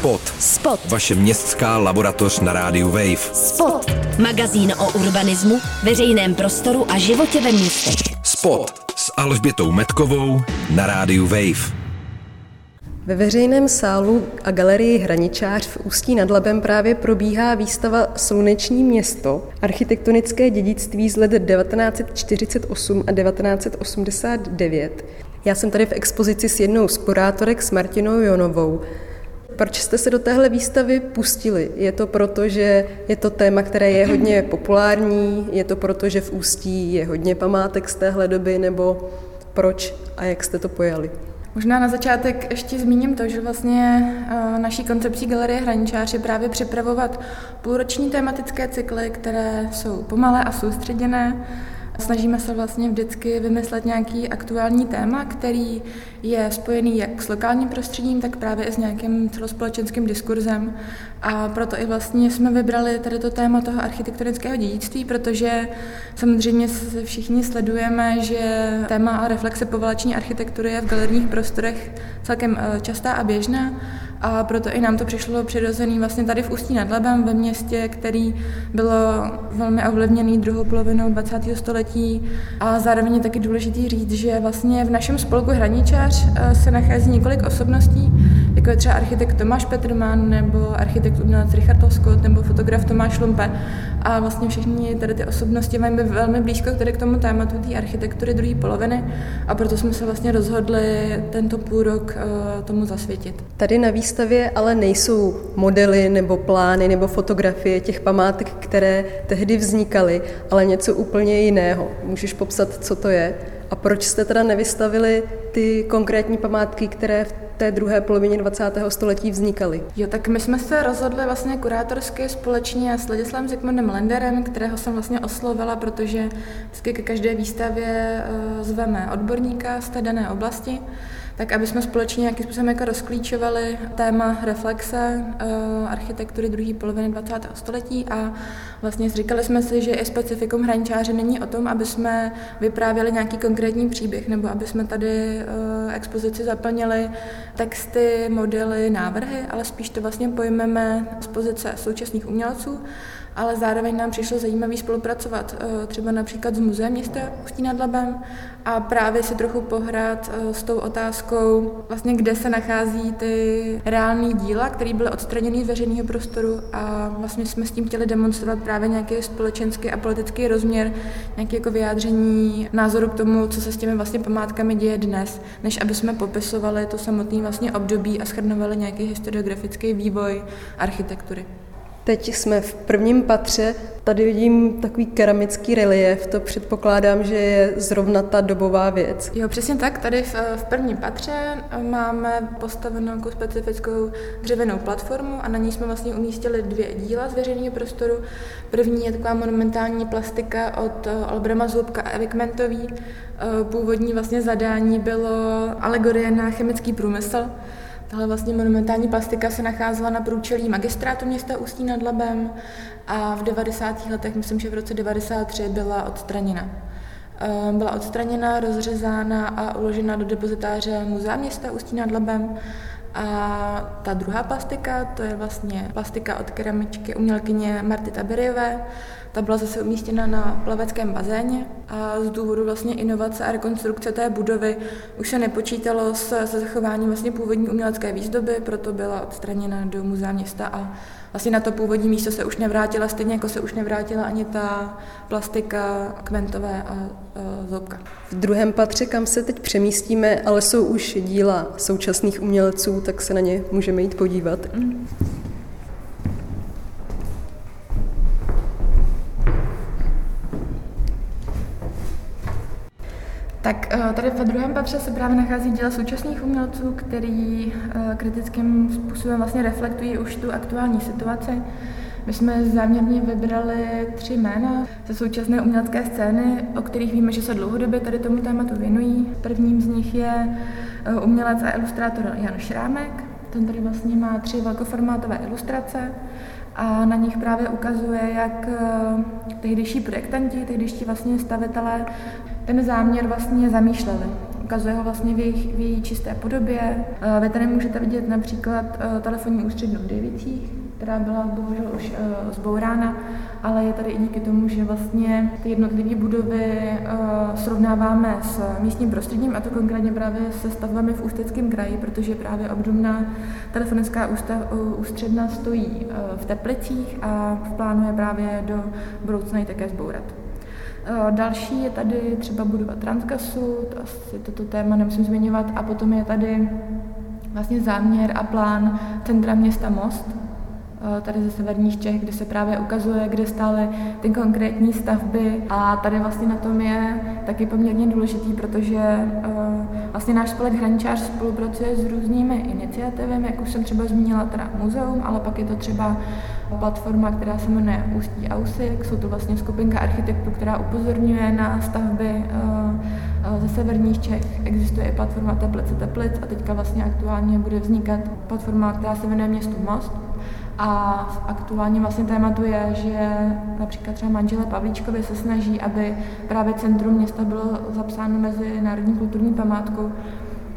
Spot. Spot. Vaše městská laboratoř na rádiu Wave. Spot. Magazín o urbanismu, veřejném prostoru a životě ve městech. Spot s Alžbětou Metkovou na rádiu Wave. Ve veřejném sálu a galerii Hraničář v Ústí nad Labem právě probíhá výstava Sluneční město, architektonické dědictví z let 1948 a 1989. Já jsem tady v expozici s jednou z kurátorek, s Martinou Jonovou. Proč jste se do téhle výstavy pustili? Je to proto, že je to téma, které je hodně populární? Je to proto, že v Ústí je hodně památek z téhle doby? Nebo proč a jak jste to pojali? Možná na začátek ještě zmíním to, že vlastně eh, naší koncepcí Galerie Hraničář je právě připravovat půlroční tematické cykly, které jsou pomalé a soustředěné, Snažíme se vlastně vždycky vymyslet nějaký aktuální téma, který je spojený jak s lokálním prostředím, tak právě i s nějakým celospolečenským diskurzem. A proto i vlastně jsme vybrali tady to téma toho architektonického dědictví, protože samozřejmě všichni sledujeme, že téma a reflexe povaleční architektury je v galerních prostorech celkem eh, častá a běžná a proto i nám to přišlo přirozený vlastně tady v Ústí nad Labem, ve městě, který bylo velmi ovlivněný druhou polovinou 20. století a zároveň je taky důležitý říct, že vlastně v našem spolku Hraničář eh, se nachází několik osobností, jako je třeba architekt Tomáš Petrman, nebo architekt umělec Richard Oskot, nebo fotograf Tomáš Lumpe. A vlastně všichni tady ty osobnosti mají velmi blízko tady k tomu tématu té architektury druhé poloviny a proto jsme se vlastně rozhodli tento půl rok uh, tomu zasvětit. Tady na výstavě ale nejsou modely nebo plány nebo fotografie těch památek, které tehdy vznikaly, ale něco úplně jiného. Můžeš popsat, co to je? A proč jste teda nevystavili ty konkrétní památky, které v té druhé polovině 20. století vznikaly? Jo, tak my jsme se rozhodli vlastně kurátorsky společně s Ladislavem Zikmundem Lenderem, kterého jsem vlastně oslovila, protože vždycky ke každé výstavě eh, zveme odborníka z té dané oblasti tak aby jsme společně nějakým způsobem jako rozklíčovali téma reflexe uh, architektury druhé poloviny 20. století a vlastně říkali jsme si, že i specifikum hraničáře není o tom, aby jsme vyprávěli nějaký konkrétní příběh nebo aby jsme tady uh, expozici zaplnili texty, modely, návrhy, ale spíš to vlastně pojmeme z pozice současných umělců ale zároveň nám přišlo zajímavý spolupracovat eh, třeba například s muzeem města Ústí nad Labem a právě si trochu pohrát eh, s tou otázkou, vlastně kde se nachází ty reální díla, které byly odstraněny z veřejného prostoru a vlastně jsme s tím chtěli demonstrovat právě nějaký společenský a politický rozměr, nějaké jako vyjádření názoru k tomu, co se s těmi vlastně památkami děje dnes, než aby jsme popisovali to samotné vlastně období a schrnovali nějaký historiografický vývoj architektury. Teď jsme v prvním patře, tady vidím takový keramický relief, to předpokládám, že je zrovna ta dobová věc. Jo, přesně tak, tady v, v prvním patře máme postavenou jako specifickou dřevěnou platformu a na ní jsme vlastně umístili dvě díla z veřejného prostoru. První je taková monumentální plastika od Albrama Zlubka a Evy Kmentový. Původní vlastně zadání bylo alegorie na chemický průmysl, Tahle vlastně monumentální plastika se nacházela na průčelí magistrátu města Ústí nad Labem a v 90. letech, myslím, že v roce 93, byla odstraněna. Ehm, byla odstraněna, rozřezána a uložena do depozitáře muzea města Ústí nad Labem. A ta druhá plastika, to je vlastně plastika od keramičky umělkyně Marty Taberiové, ta byla zase umístěna na plaveckém bazéně a z důvodu vlastně inovace a rekonstrukce té budovy už se nepočítalo se, se zachováním vlastně původní umělecké výzdoby, proto byla odstraněna do muzea města a vlastně na to původní místo se už nevrátila, stejně jako se už nevrátila ani ta plastika kmentové a, a zobka. V druhém patře, kam se teď přemístíme, ale jsou už díla současných umělců, tak se na ně můžeme jít podívat. Mm. Tak eh, tady ve druhém patře se právě nachází díla současných umělců, který eh, kritickým způsobem vlastně reflektují už tu aktuální situaci. My jsme záměrně vybrali tři jména ze současné umělecké scény, o kterých víme, že se dlouhodobě tady tomu tématu věnují. Prvním z nich je eh, umělec a ilustrátor Jan Šrámek. Ten tady vlastně má tři velkoformátové ilustrace a na nich právě ukazuje, jak tehdejší projektanti, tehdejší vlastně stavitelé ten záměr vlastně zamýšleli. ukazuje ho vlastně v, jejich, v její čisté podobě. Vy tady můžete vidět například telefonní ústřednu v která byla bohužel už uh, zbourána, ale je tady i díky tomu, že vlastně ty jednotlivé budovy srovnáváme s místním prostředím a to konkrétně právě se stavbami v Ústeckém kraji, protože právě obdobná telefonická ústav, ústředna stojí v Teplicích a v plánu je právě do budoucna ji také zbourat. Další je tady třeba budova Transkasu, to asi toto téma nemusím zmiňovat, a potom je tady vlastně záměr a plán centra města Most, Eh, tady ze severních Čech, kde se právě ukazuje, kde stály ty konkrétní stavby. A tady vlastně na tom je taky poměrně důležitý, protože eh, vlastně náš spolek Hraničář spolupracuje s různými iniciativami, jak už jsem třeba zmínila teda muzeum, ale pak je to třeba platforma, která se jmenuje Ústí Ausik, jsou to vlastně skupinka architektů, která upozorňuje na stavby eh, ze severních Čech. Existuje i platforma Teplice Teplic a teďka vlastně aktuálně bude vznikat platforma, která se jmenuje Městu Most, a aktuálně vlastně tématu je, že například třeba manželé Pavlíčkovi se snaží, aby právě centrum města bylo zapsáno mezi národní kulturní památkou,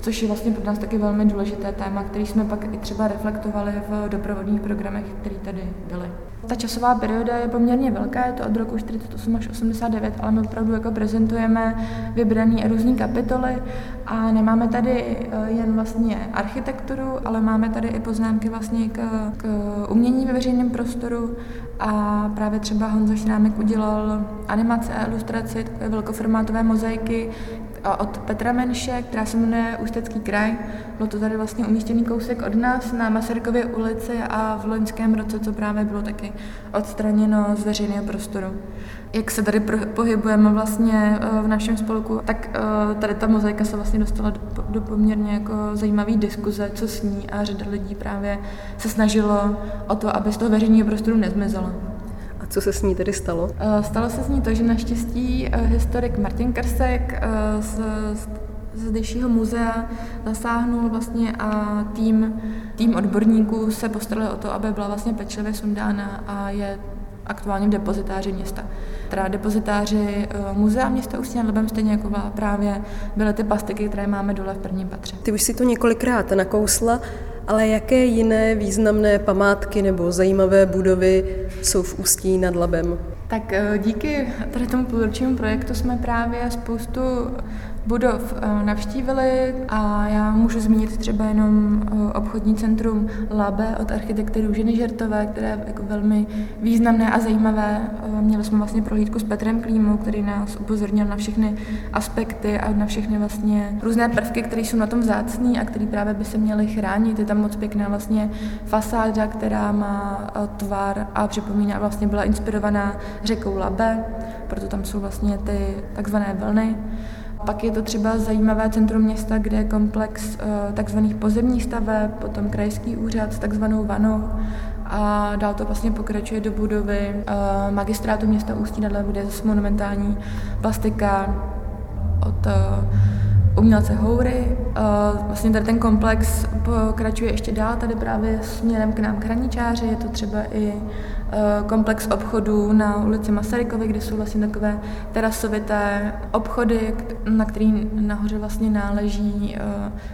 což je vlastně pro nás taky velmi důležité téma, který jsme pak i třeba reflektovali v doprovodných programech, které tady byly. Ta časová perioda je poměrně velká, je to od roku 48 až 89, ale my opravdu jako prezentujeme vybrané různé kapitoly a nemáme tady eh, jen vlastně architekturu, ale máme tady i poznámky vlastně k, k umění ve veřejném prostoru a právě třeba Honza Šrámek udělal animace a ilustraci, takové velkoformátové mozaiky, od Petra Menše, která se jmenuje Ústecký kraj. Bylo to tady vlastně umístěný kousek od nás na Masarykově ulici a v loňském roce, co právě bylo taky odstraněno z veřejného prostoru. Jak se tady pohybujeme vlastně eh, v našem spolku, tak eh, tady ta mozaika se vlastně dostala do, poměrně jako zajímavé diskuze, co s ní a řada lidí právě se snažilo o to, aby z toho veřejného prostoru nezmizela. Co se s ní tedy stalo? Eh, stalo se s ní to, že naštěstí eh, historik Martin Krsek eh, z, z zdejšího muzea zasáhnul vlastně a tým, tým odborníků se postaral o to, aby byla vlastně pečlivě sundána a je aktuálně v depozitáři města. Teda depozitáři muzea města Ústí nad Labem stejně jako právě byly ty pastiky, které máme dole v prvním patře. Ty už si to několikrát nakousla. Ale jaké jiné významné památky nebo zajímavé budovy jsou v Ústí nad Labem? Tak eh, díky tady tomu půlročnímu projektu jsme právě spoustu budov eh, navštívili a já můžu zmínit třeba jenom eh, obchodní centrum Labe od architekty Růžiny Žertové, které je jako velmi významné a zajímavé. Eh, měli jsme vlastně prohlídku s Petrem Klímou, který nás upozornil na všechny aspekty a na všechny vlastně různé prvky, které jsou na tom vzácný a které právě by se měly chránit. Je tam moc pěkná vlastně fasáda, která má tvar a připomíná, vlastně byla inspirovaná řekou Labe, proto tam jsou vlastně ty takzvané vlny. Pak je to třeba zajímavé centrum města, kde je komplex uh, takzvaných pozemních staveb, potom krajský úřad s takzvanou vanou a dál to vlastně pokračuje do budovy uh, magistrátu města Ústí nad kde je zase monumentální plastika od uh, umělce Houry. Vlastně tady ten komplex pokračuje ještě dál, tady právě směrem k nám k Hraničáři, je to třeba i komplex obchodů na ulici Masarykovy, kde jsou vlastně takové terasovité obchody, na který nahoře vlastně náleží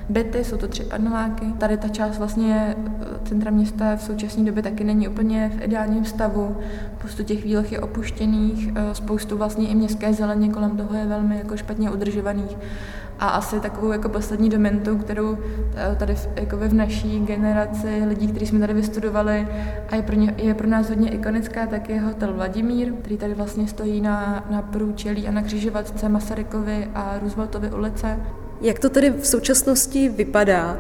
byty, jsou to tři paneláky. Tady ta část vlastně centra města v současné době taky není úplně v ideálním stavu. Spoustu těch výloh je opuštěných, spoustu vlastně i městské zeleně kolem toho je velmi jako špatně udržovaných. A asi takovou jako poslední domentou, kterou eh, tady v, jako v naší generaci lidí, kteří jsme tady vystudovali a je pro, ně, je pro nás hodně ikonická, tak je hotel Vladimír, který tady vlastně stojí na, na průčelí a na křižovatce Masarykovy a Rooseveltovy ulice. Jak to tedy v současnosti vypadá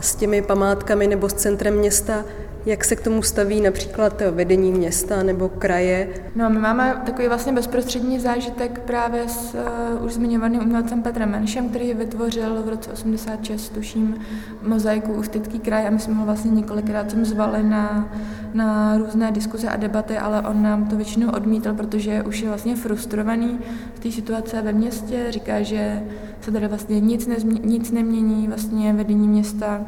s těmi památkami nebo s centrem města? Jak se k tomu staví například vedení města nebo kraje? No, my máme takový vlastně bezprostřední zážitek právě s uh, už zmiňovaným umělcem Petrem Menšem, který vytvořil v roce 86, tuším, mozaiku Ústecký kraj a my jsme ho vlastně několikrát sem zvali na, na různé diskuze a debaty, ale on nám to většinou odmítl, protože už je vlastně frustrovaný z té situace ve městě, říká, že se tady vlastně nic, nezmě, nic nemění, vlastně vedení města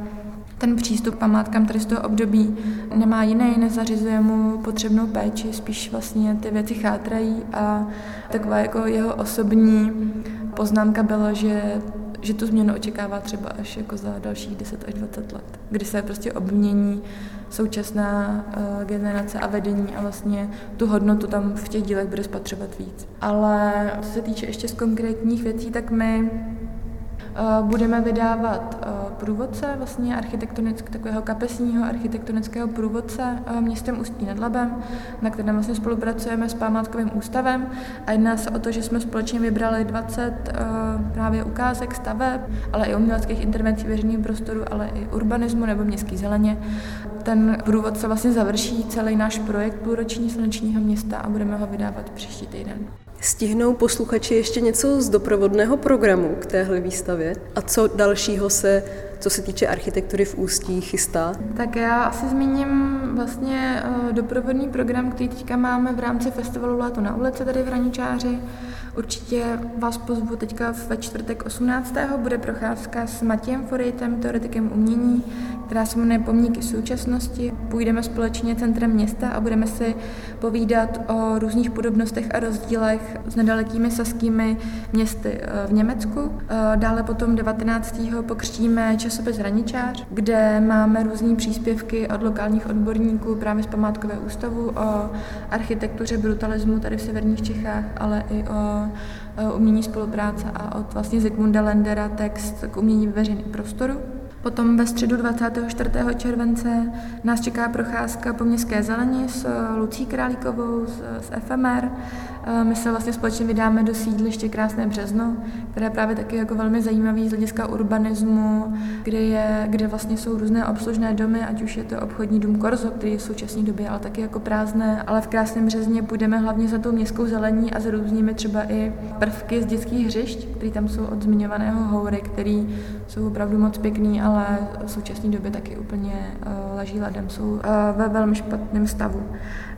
ten přístup památkám tady z toho období nemá jiný, nezařizuje mu potřebnou péči, spíš vlastně ty věci chátrají a taková jako jeho osobní poznámka byla, že že tu změnu očekává třeba až jako za dalších 10 až 20 let, kdy se prostě obmění současná uh, generace a vedení a vlastně tu hodnotu tam v těch dílech bude spatřovat víc. Ale co se týče ještě z konkrétních věcí, tak my Eh, budeme vydávat eh, průvodce, vlastně architektonick, takového kapesního architektonického průvodce eh, městem Ústí nad Labem, na kterém vlastně spolupracujeme s památkovým ústavem a jedná se o to, že jsme společně vybrali 20 právě ukázek staveb, ale i uměleckých intervencí veřejného prostoru, ale i urbanismu nebo městský zeleně. Ten průvodce vlastně završí celý náš projekt půlroční slunečního města a budeme ho vydávat příští týden. Stihnou posluchači ještě něco z doprovodného programu k téhle výstavě? A co dalšího se, co se týče architektury v Ústí, chystá? Tak já asi zmíním vlastně eh, doprovodný program, který teďka máme v rámci festivalu Léto na ulici tady v Hraničáři. Určitě vás pozvu teďka ve čtvrtek 18. bude procházka s Matějem Forejtem, teoretikem umění, která se jmenuje Pomníky současnosti. Půjdeme společně centrem města a budeme si povídat o různých podobnostech a rozdílech s nedalekými saskými městy eh, v Německu. Eh, dále potom 19. pokřtíme časopis Hraničář, kde máme různé příspěvky od lokálních odborníků právě z památkového ústavu o architektuře brutalismu tady v severních Čechách, ale i o umění spolupráce a od vlastně Zygmunda Lendera text k umění veřejného prostoru. Potom ve středu 24. července nás čeká procházka po městské zeleni s Lucí Králíkovou z, z FMR. My se vlastně společně vydáme do sídliště Krásné březno, které je právě taky jako velmi zajímavý z hlediska urbanismu, kde, je, kde vlastně jsou různé obslužné domy, ať už je to obchodní dům Korzo, který je v současné době ale taky jako prázdné, ale v Krásném březně půjdeme hlavně za tou městskou zelení a za různými třeba i prvky z dětských hřišť, které tam jsou od zmiňovaného houry, který jsou opravdu moc pěkný, ale v současné době taky úplně uh, leží ledem, jsou uh, ve velmi špatném stavu.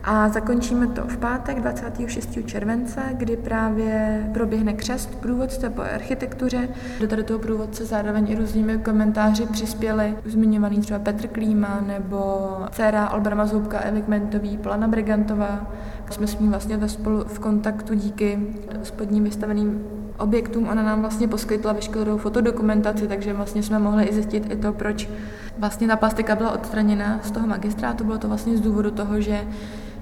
A zakončíme to v pátek 26. července, kdy právě proběhne křest průvodce po architektuře. Do tady toho průvodce zároveň i různými komentáři přispěli zmiňovaný třeba Petr Klíma nebo dcera Olbrama Zoubka, Elik Mentový, Plana Brigantová. Jsme s ním vlastně ve spolu v kontaktu díky spodním vystaveným objektům. Ona nám vlastně poskytla veškerou fotodokumentaci, takže vlastně jsme mohli i zjistit i to, proč vlastně ta plastika byla odstraněna z toho magistrátu. Bylo to vlastně z důvodu toho, že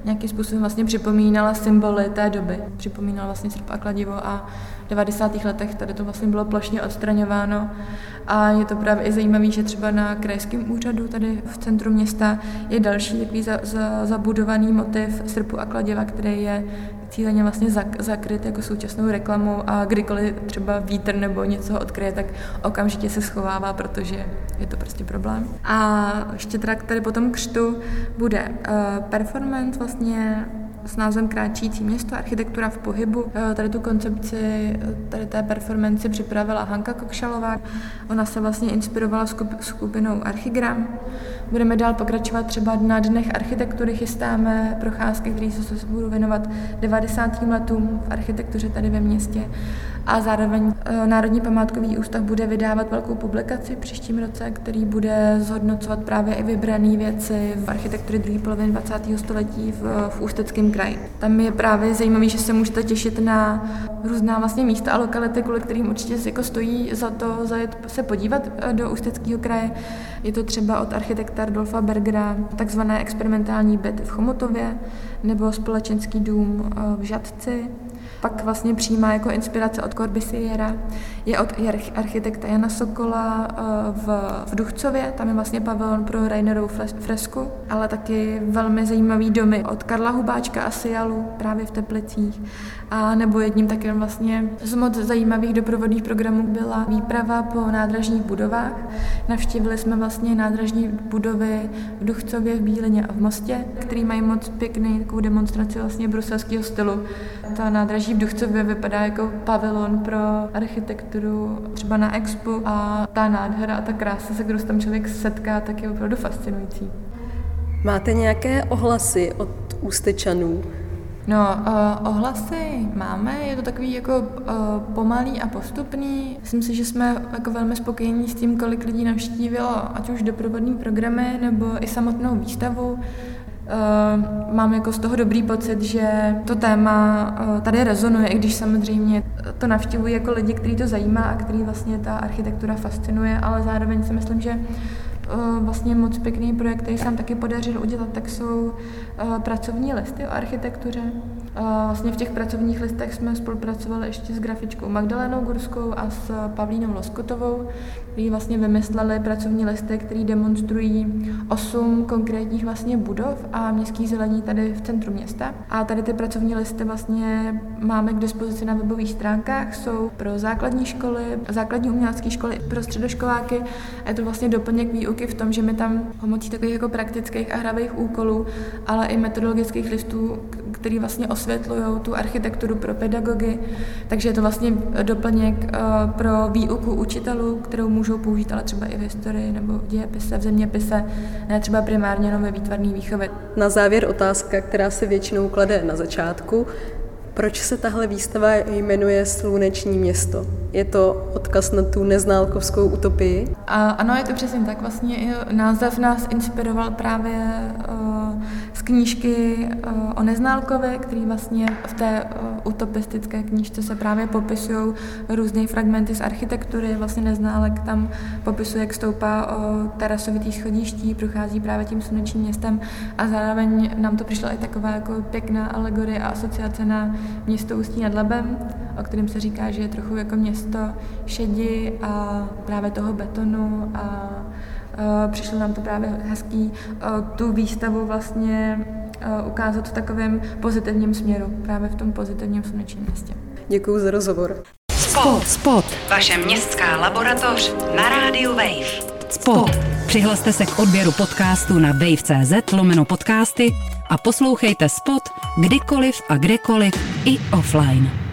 nějakým způsobem vlastně připomínala symboly té doby. Připomínala vlastně srp a kladivo a 90. letech tady to vlastně bylo plošně odstraňováno a je to právě i zajímavé, že třeba na krajském úřadu tady v centru města je další takový za, za, zabudovaný motiv srpu a kladiva, který je cíleně vlastně zak, zakryt jako současnou reklamu a kdykoliv třeba vítr nebo něco odkryje, tak okamžitě se schovává, protože je to prostě problém. A ještě teda tady potom křtu bude uh, performance vlastně s názvem Kráčící město, architektura v pohybu. Eh, tady tu koncepci, eh, tady té performance připravila Hanka Kokšalová. Ona se vlastně inspirovala skupinou Archigram. Budeme dál pokračovat třeba na dnech architektury, chystáme procházky, které se budou věnovat 90. letům v architektuře tady ve městě a zároveň eh, Národní památkový ústav bude vydávat velkou publikaci v příštím roce, který bude zhodnocovat právě i vybrané věci v architektuře druhé poloviny 20. století v, v Ústeckém kraji. Tam je právě zajímavé, že se můžete těšit na různá vlastně místa a lokality, kvůli kterým určitě jako stojí za to zajet se podívat eh, do Ústeckého kraje. Je to třeba od architekta Dolfa Bergera takzvané experimentální byty v Chomutově nebo společenský dům eh, v Žadci pak vlastně přijímá jako inspirace od Corbisiera, je od architekta Jana Sokola eh, v, v Duchcově, tam je vlastně pavilon pro Rainerovou fresku, ale taky velmi zajímavý domy od Karla Hubáčka a Sialu právě v Teplicích. A nebo jedním taky vlastně z moc zajímavých doprovodných programů byla výprava po nádražních budovách. Navštívili jsme vlastně nádražní budovy v Duchcově, v Bílině a v Mostě, který mají moc pěkný takovou demonstraci vlastně bruselského stylu. Ta nádraží v Duchcově vypadá jako pavilon pro architekturu třeba na expo a ta nádhera a ta krása, se kterou tam člověk setká, tak je opravdu fascinující. Máte nějaké ohlasy od ústečanů? No, uh, ohlasy máme, je to takový jako uh, pomalý a postupný. Myslím si, že jsme jako velmi spokojení s tím, kolik lidí navštívilo, ať už doprovodní programy nebo i samotnou výstavu. Mám jako z toho dobrý pocit, že to téma tady rezonuje, i když samozřejmě to navštěvují jako lidi, který to zajímá a který vlastně ta architektura fascinuje, ale zároveň si myslím, že Eh, vlastně moc pěkný projekt, který se nám taky podařil udělat, tak jsou eh, pracovní listy o architektuře. Vlastně v těch pracovních listech jsme spolupracovali ještě s grafičkou Magdalenou Gurskou a s Pavlínou Loskotovou, kteří vlastně vymysleli pracovní listy, které demonstrují osm konkrétních vlastně budov a městských zelení tady v centru města. A tady ty pracovní listy vlastně máme k dispozici na webových stránkách, jsou pro základní školy, základní umělecké školy, pro středoškoláky a je to vlastně doplněk výuky v tom, že my tam pomocí takových jako praktických a hravých úkolů, ale i metodologických listů, který vlastně osvětlují tu architekturu pro pedagogy, takže je to vlastně doplněk eh, pro výuku učitelů, kterou můžou použít ale třeba i v historii nebo v dějepise, v zeměpise, ne třeba primárně jenom ve výtvarné výchově. Na závěr otázka, která se většinou klade na začátku. Proč se tahle výstava jmenuje Sluneční město? Je to odkaz na tu neználkovskou utopii? A, ano, je to přesně tak. Vlastně název nás inspiroval právě uh, z knížky uh, o Neználkovi, který vlastně v té uh, utopistické knížce se právě popisují různé fragmenty z architektury. Vlastně Neználek tam popisuje, jak stoupá o terasovitý schodiští, prochází právě tím slunečním městem a zároveň nám to přišlo i taková jako pěkná alegorie a asociace na město Ústí nad Labem, o kterém se říká, že je trochu jako město šedi a právě toho betonu a přišlo nám to právě hezký uh, tu výstavu vlastně uh, ukázat v takovém pozitivním směru, právě v tom pozitivním slunečním městě. Děkuji za rozhovor. Spot. Spot. Vaše městská laboratoř na rádiu Wave. Spot. Přihlaste se k odběru podcastu na wave.cz lomeno podcasty a poslouchejte Spot kdykoliv a kdekoliv i offline.